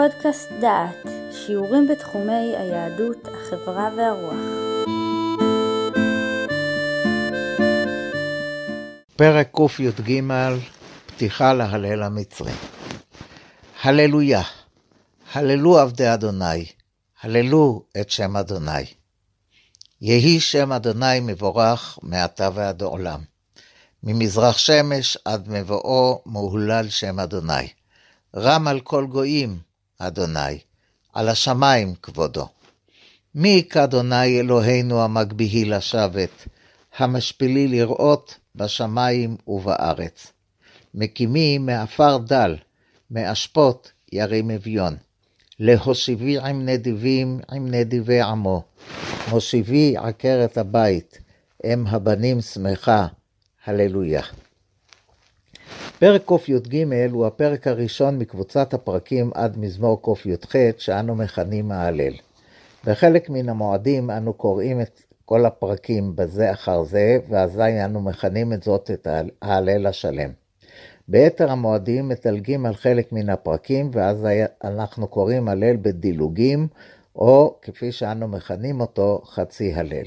פודקאסט דעת, שיעורים בתחומי היהדות, החברה והרוח. פרק קי"ג, פתיחה להלל המצרי. הללויה, הללו עבדי אדוני, הללו את שם אדוני. יהי שם אדוני מבורך מעתה ועד עולם. ממזרח שמש עד מבואו מהולל שם אדוני. רם על כל גויים, אדוני, על השמיים כבודו. מי כאדוני אלוהינו המגביהי לשבת, המשפילי לראות בשמיים ובארץ. מקימי מעפר דל, מאשפות ירים אביון. להושיבי עם נדיבים, עם נדיבי עמו. מושיבי עקרת הבית, אם הבנים שמחה, הללויה. פרק קי"ג הוא הפרק הראשון מקבוצת הפרקים עד מזמור קי"ח שאנו מכנים ההלל. בחלק מן המועדים אנו קוראים את כל הפרקים בזה אחר זה, ואזי אנו מכנים את זאת את ההלל השלם. ביתר המועדים מדלגים על חלק מן הפרקים, ואז אנחנו קוראים הלל בדילוגים, או כפי שאנו מכנים אותו, חצי הלל.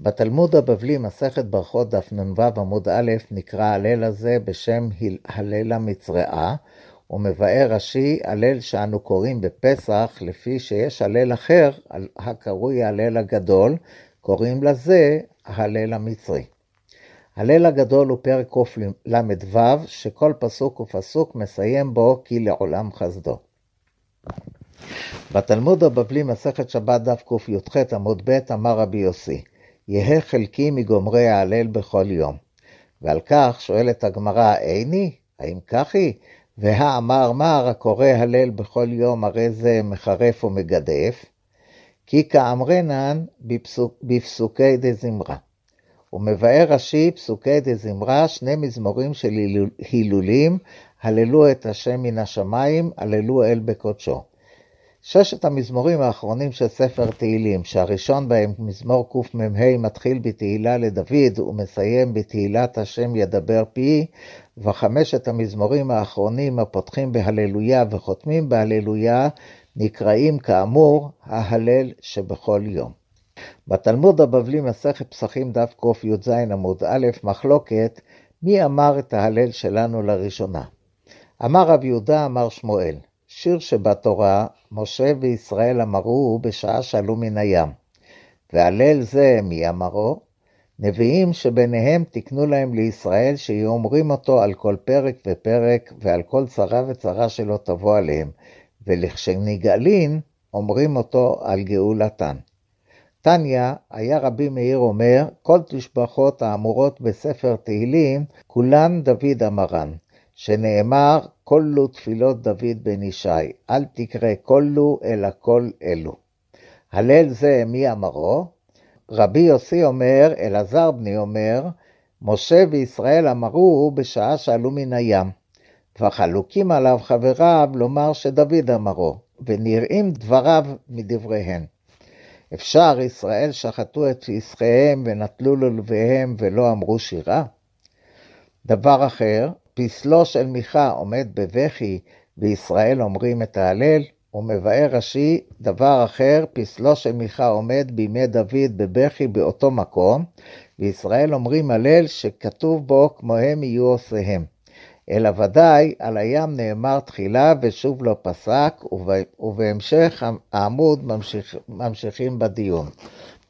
בתלמוד הבבלי, מסכת ברכות, דף נ"ו עמוד א', נקרא הלל הזה בשם הלל המצרעה, ומבאר רש"י הלל שאנו קוראים בפסח, לפי שיש הלל אחר, הקרוי ההלל הגדול, קוראים לזה ההלל המצרי. הלל הגדול הוא פרק קל"ו, שכל פסוק ופסוק מסיים בו כי לעולם חסדו. בתלמוד הבבלי, מסכת שבת דף קי"ח עמוד ב', אמר רבי יוסי, יהא חלקי מגומרי ההלל בכל יום. ועל כך שואלת הגמרא, איני? האם כך היא? והאמר מר הקורא הלל בכל יום, הרי זה מחרף ומגדף, כי כאמרנן בפסוק, בפסוקי דזמרה. ומבאר רש"י פסוקי דזמרה, שני מזמורים של הילולים, הללו את השם מן השמיים, הללו אל בקודשו. ששת המזמורים האחרונים של ספר תהילים, שהראשון בהם, מזמור קמ"ה, מתחיל בתהילה לדוד ומסיים בתהילת השם ידבר פי, וחמשת המזמורים האחרונים הפותחים בהללויה וחותמים בהללויה, נקראים כאמור ההלל שבכל יום. בתלמוד הבבלי מסכת פסחים דף קי"ז עמוד א', מחלוקת, מי אמר את ההלל שלנו לראשונה? אמר רב יהודה, אמר שמואל, שיר שבתורה, משה וישראל אמרו בשעה שעלו מן הים. והלל זה מי אמרו? נביאים שביניהם תקנו להם לישראל שיהיו אומרים אותו על כל פרק ופרק ועל כל צרה וצרה שלא תבוא עליהם, ולכשנגאלין אומרים אותו על גאולתן. תניא, היה רבי מאיר אומר, כל תשבחות האמורות בספר תהילים, כולן דוד אמרן, שנאמר, כלו תפילות דוד בן ישי, אל תקרא כלו, אלא כל אלו. הלל זה מי אמרו? רבי יוסי אומר, אלעזר בני אומר, משה וישראל אמרו בשעה שעלו מן הים. וחלוקים עליו חבריו לומר שדוד אמרו, ונראים דבריו מדבריהן. אפשר ישראל שחטו את פסחיהם ונטלו ללוויהם ולא אמרו שירה? דבר אחר, פסלו של מיכה עומד בבכי וישראל אומרים את ההלל, ומבאר רש"י דבר אחר, פסלו של מיכה עומד בימי דוד בבכי באותו מקום, וישראל אומרים הלל שכתוב בו כמוהם יהיו עושיהם. אלא ודאי על הים נאמר תחילה ושוב לא פסק, ובהמשך העמוד ממשיך, ממשיכים בדיון.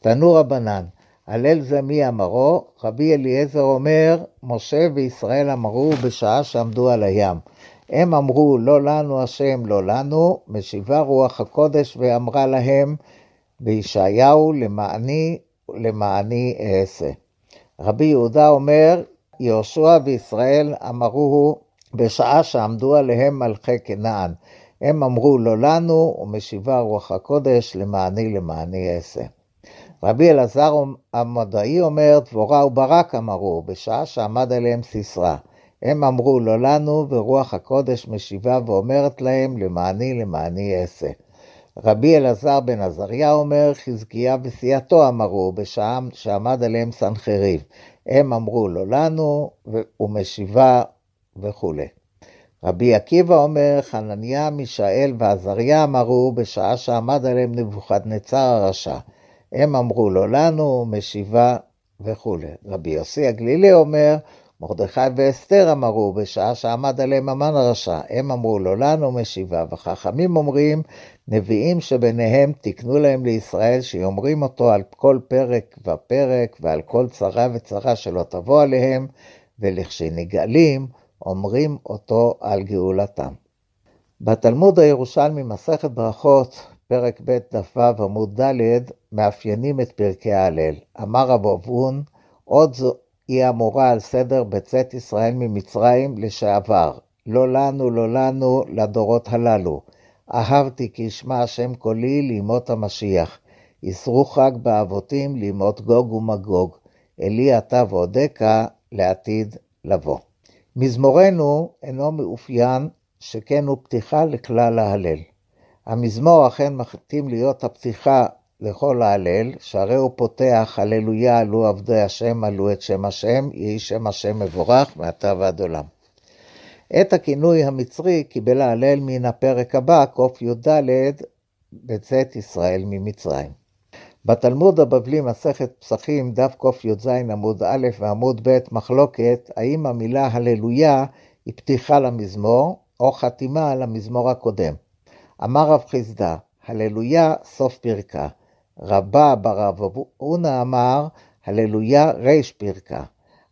תנו רבנן, הלל זה מי אמרו? רבי אליעזר אומר, משה וישראל אמרו בשעה שעמדו על הים. הם אמרו, לא לנו השם, לא לנו, משיבה רוח הקודש ואמרה להם, בישעיהו למעני, למעני אעשה. רבי יהודה אומר, יהושע וישראל אמרו בשעה שעמדו עליהם מלכי כנען. הם אמרו לא לנו, ומשיבה רוח הקודש למעני למעני אעשה. רבי אלעזר המדעי אומר, דבורה וברק אמרו, בשעה שעמד עליהם סיסרא. הם אמרו לא לנו, ורוח הקודש משיבה ואומרת להם, למעני למעני אעשה. רבי אלעזר בן עזריה אומר, חזקיה וסיעתו אמרו, בשעה שעמד עליהם סנחריב. הם אמרו לא לנו, ומשיבה וכולי. רבי עקיבא אומר, חנניה, מישאל ועזריה אמרו בשעה שעמד עליהם נבוכדנצר הרשע. הם אמרו לא לנו, משיבה וכולי. רבי יוסי הגלילי אומר, מרדכי ואסתר אמרו בשעה שעמד עליהם המן הרשע. הם אמרו לא לנו, משיבה. וחכמים אומרים, נביאים שביניהם תקנו להם לישראל שיאמרים אותו על כל פרק ופרק ועל כל צרה וצרה שלא תבוא עליהם, ולכשנגאלים, אומרים אותו על גאולתם. בתלמוד הירושלמי, מסכת ברכות, פרק ב' דף-ו עמוד ד', מאפיינים את פרקי ההלל. אמר רב אבון, עוד זו היא אמורה על סדר בצאת ישראל ממצרים לשעבר. לא לנו, לא לנו, לדורות הללו. אהבתי כי ישמע השם קולי לימות המשיח. יסרו חג באבותים לימות גוג ומגוג. אלי אתה ועודך לעתיד לבוא. מזמורנו אינו מאופיין, שכן הוא פתיחה לכלל ההלל. המזמור אכן מתאים להיות הפתיחה לכל ההלל, שהרי הוא פותח, הללויה, עלו עבדי השם, עלו את שם השם, יהי שם השם מבורך, מעתה ועד עולם. את הכינוי המצרי קיבל ההלל מן הפרק הבא, קי"ד, בצאת ישראל ממצרים. בתלמוד הבבלי מסכת פסחים, דף קי"ז עמוד א' ועמוד ב', מחלוקת, האם המילה הללויה היא פתיחה למזמור, או חתימה על המזמור הקודם. אמר רב חיסדא, הללויה סוף פרקה. רבה ברב אונה אמר, הללויה ריש פרקה.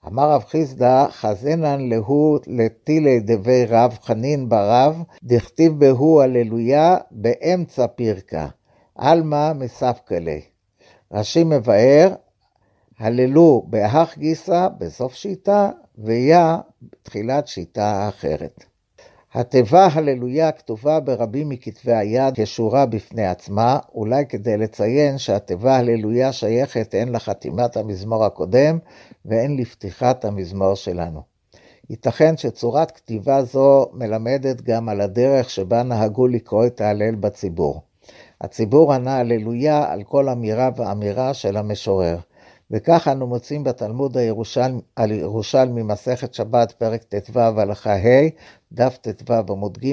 אמר רב חיסדא, חזנן להו לטילי דבי רב חנין ברב, דכתיב בהו הללויה באמצע פרקה. עלמא מספקלי. רש"י מבאר, הללו בהך גיסא בסוף שיטה, ויה תחילת שיטה אחרת. התיבה הללויה כתובה ברבים מכתבי היד כשורה בפני עצמה, אולי כדי לציין שהתיבה הללויה שייכת הן לחתימת המזמור הקודם והן לפתיחת המזמור שלנו. ייתכן שצורת כתיבה זו מלמדת גם על הדרך שבה נהגו לקרוא את ההלל בציבור. הציבור ענה הללויה על כל אמירה ואמירה של המשורר. וכך אנו מוצאים בתלמוד הירושלמי, ירושלמי מסכת שבת, פרק ט"ו, הלכה ה', דף ט"ו עמוד ג',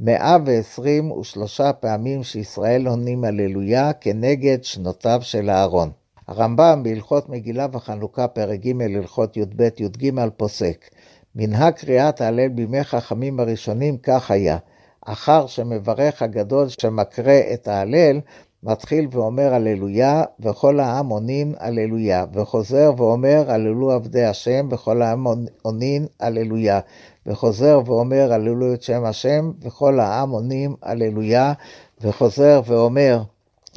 123 פעמים שישראל עונים הללויה כנגד שנותיו של אהרון. הרמב"ם בהלכות מגילה וחנוכה, פרק ג', הלכות י"ב-י"ג, פוסק. מנהג קריאת ההלל בימי חכמים הראשונים כך היה. אחר שמברך הגדול שמקרה את ההלל, מתחיל ואומר הללויה, וכל העם עונין הללויה, וחוזר ואומר הללו עבדי השם, וכל העם עונין הללויה, וחוזר ואומר הללו את שם השם, וכל העם עונים הללויה, וחוזר ואומר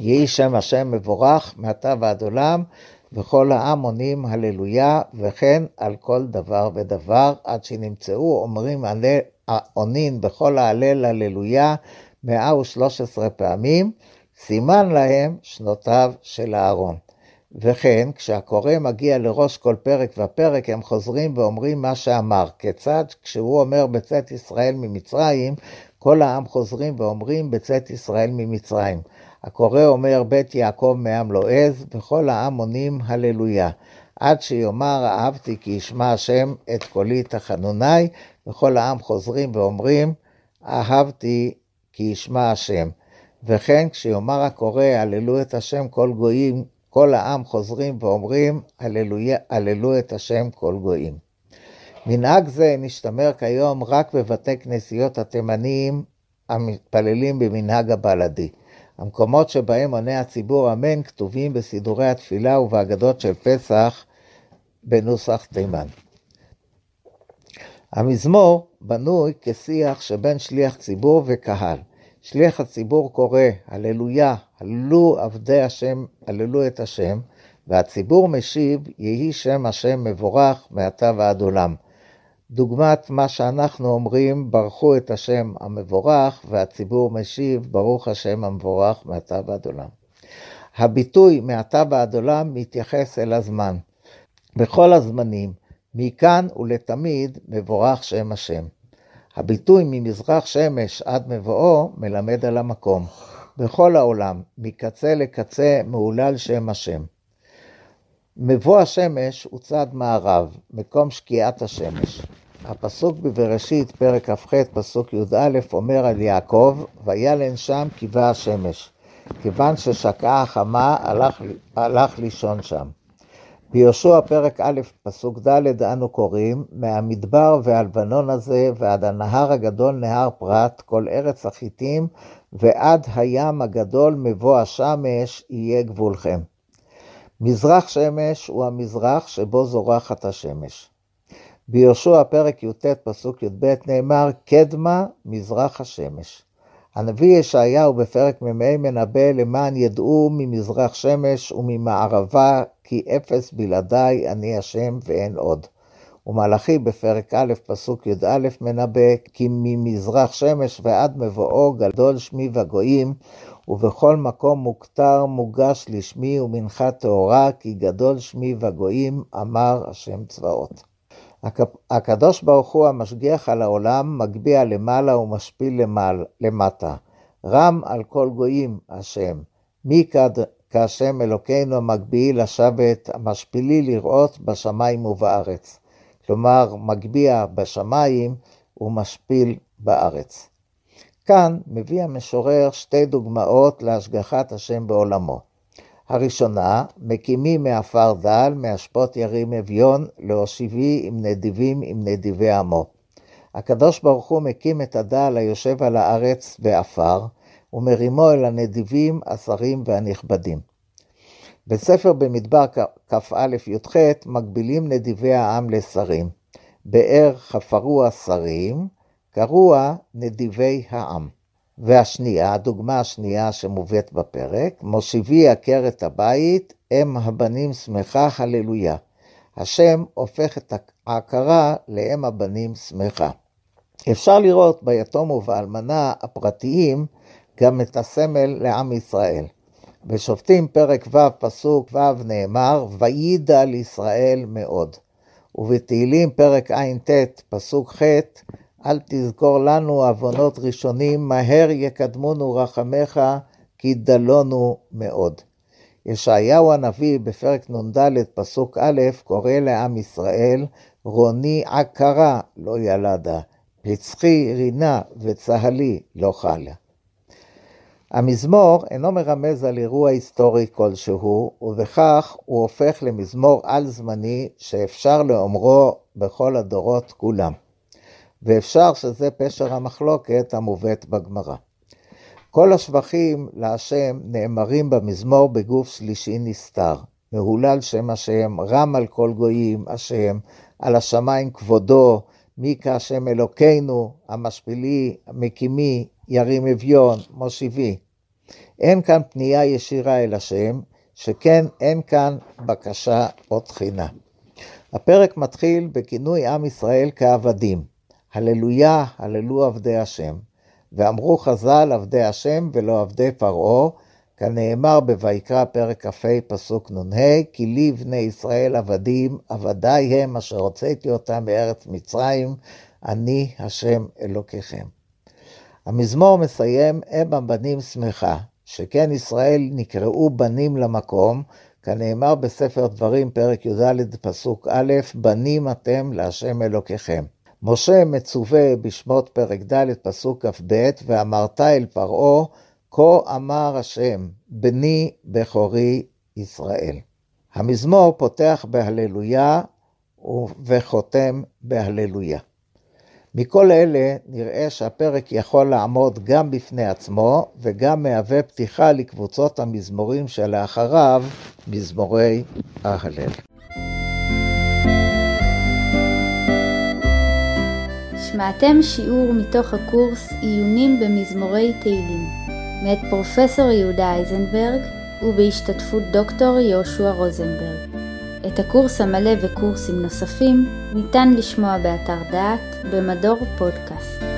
יהי שם השם מבורך מעתה ועד עולם, וכל העם עונים הללויה, וכן על כל דבר ודבר, עד שנמצאו אומרים עונין בכל ההלל הללויה 113 פעמים, סימן להם שנותיו של אהרון. וכן, כשהקורא מגיע לראש כל פרק ופרק, הם חוזרים ואומרים מה שאמר. כיצד כשהוא אומר בצאת ישראל ממצרים, כל העם חוזרים ואומרים בצאת ישראל ממצרים. הקורא אומר בית יעקב מעם לועז, וכל העם עונים הללויה. עד שיאמר אהבתי כי ישמע השם את קולי תחנוני, וכל העם חוזרים ואומרים, אהבתי כי ישמע השם. וכן כשיאמר הקורא, הללו את השם כל גויים, כל העם חוזרים ואומרים, הללו את השם כל גויים. מנהג זה נשתמר כיום רק בבתי כנסיות התימניים המתפללים במנהג הבלדי. המקומות שבהם עונה הציבור אמן כתובים בסידורי התפילה ובהגדות של פסח בנוסח תימן. המזמור בנוי כשיח שבין שליח ציבור וקהל. שליח הציבור קורא, הללויה, הללו עבדי השם, הללו את השם, והציבור משיב, יהי שם השם מבורך מעתה ועד עולם. דוגמת מה שאנחנו אומרים, ברכו את השם המבורך, והציבור משיב, ברוך השם המבורך מעתה ועד עולם. הביטוי מעתה ועד עולם מתייחס אל הזמן. בכל הזמנים, מכאן ולתמיד מבורך שם השם. הביטוי ממזרח שמש עד מבואו מלמד על המקום. בכל העולם, מקצה לקצה, מהולל שם השם. מבוא השמש הוא צד מערב, מקום שקיעת השמש. הפסוק בבראשית, פרק כ"ח, פסוק י"א, אומר על יעקב, וילן שם קיבה השמש. כיוון ששקעה החמה, הלך, הלך לישון שם. ביהושע פרק א', פסוק ד', אנו קוראים, מהמדבר והלבנון הזה ועד הנהר הגדול נהר פרת, כל ארץ החיטים, ועד הים הגדול מבוא השמש יהיה גבולכם. מזרח שמש הוא המזרח שבו זורחת השמש. ביהושע פרק י"ט פסוק י"ב נאמר, קדמה מזרח השמש. הנביא ישעיהו בפרק מ"ה מנבא למען ידעו ממזרח שמש וממערבה כי אפס בלעדיי אני השם ואין עוד. ומלאכי בפרק א' פסוק י"א מנבא כי ממזרח שמש ועד מבואו גדול שמי וגויים ובכל מקום מוכתר מוגש לשמי ומנחת טהורה כי גדול שמי וגויים אמר השם צבאות. הקדוש ברוך הוא המשגיח על העולם, מגביה למעלה ומשפיל למעלה, למטה. רם על כל גויים השם. מי כד כהשם אלוקינו המגביהי לשבת, המשפילי לראות בשמיים ובארץ. כלומר, מגביה בשמיים ומשפיל בארץ. כאן מביא המשורר שתי דוגמאות להשגחת השם בעולמו. הראשונה, מקימים מעפר דל, מאשפות ירים אביון, להושיבי עם נדיבים עם נדיבי עמו. הקדוש ברוך הוא מקים את הדל היושב על הארץ בעפר, ומרימו אל הנדיבים, השרים והנכבדים. בספר במדבר כ"א י"ח מגבילים נדיבי העם לשרים. באר חפרו השרים, קרוע נדיבי העם. והשנייה, הדוגמה השנייה שמובאת בפרק, מושיבי עקרת הבית, אם הבנים שמחה, הללויה. השם הופך את ההכרה לאם הבנים שמחה. אפשר לראות ביתום ובאלמנה הפרטיים גם את הסמל לעם ישראל. בשופטים פרק ו' פסוק ו' נאמר, וידע לישראל מאוד. ובתהילים פרק ע"ט פסוק ח' אל תזכור לנו עוונות ראשונים, מהר יקדמונו רחמך, כי דלונו מאוד. ישעיהו הנביא בפרק נ"ד פסוק א' קורא לעם ישראל, רוני עקרה לא ילדה, פצחי רינה וצהלי לא חלה. המזמור אינו מרמז על אירוע היסטורי כלשהו, ובכך הוא הופך למזמור על-זמני שאפשר לאומרו בכל הדורות כולם. ואפשר שזה פשר המחלוקת המובאת בגמרא. כל השבחים להשם נאמרים במזמור בגוף שלישי נסתר. מהולל שם השם, רם על כל גויים השם, על השמיים כבודו, מי כהשם אלוקינו, המשפילי, המקימי, ירים אביון, מושיבי. אין כאן פנייה ישירה אל השם, שכן אין כאן בקשה או תחינה. הפרק מתחיל בכינוי עם ישראל כעבדים. הללויה, הללו עבדי השם. ואמרו חז"ל עבדי השם ולא עבדי פרעה, כנאמר בויקרא פרק כ"ה פסוק נ"ה, כי לי בני ישראל עבדים, עבדי הם אשר הוצאתי אותם מארץ מצרים, אני השם אלוקיכם. המזמור מסיים, אם הבנים שמחה, שכן ישראל נקראו בנים למקום, כנאמר בספר דברים, פרק י"ד, פסוק א', בנים אתם להשם אלוקיכם. משה מצווה בשמות פרק ד', פסוק כ"ב, ואמרת אל פרעה, כה אמר השם, בני בכורי ישראל. המזמור פותח בהללויה וחותם בהללויה. מכל אלה נראה שהפרק יכול לעמוד גם בפני עצמו וגם מהווה פתיחה לקבוצות המזמורים שלאחריו, מזמורי ההלל. שמעתם שיעור מתוך הקורס עיונים במזמורי תהילים, מאת פרופסור יהודה אייזנברג ובהשתתפות דוקטור יהושע רוזנברג. את הקורס המלא וקורסים נוספים ניתן לשמוע באתר דעת במדור פודקאסט.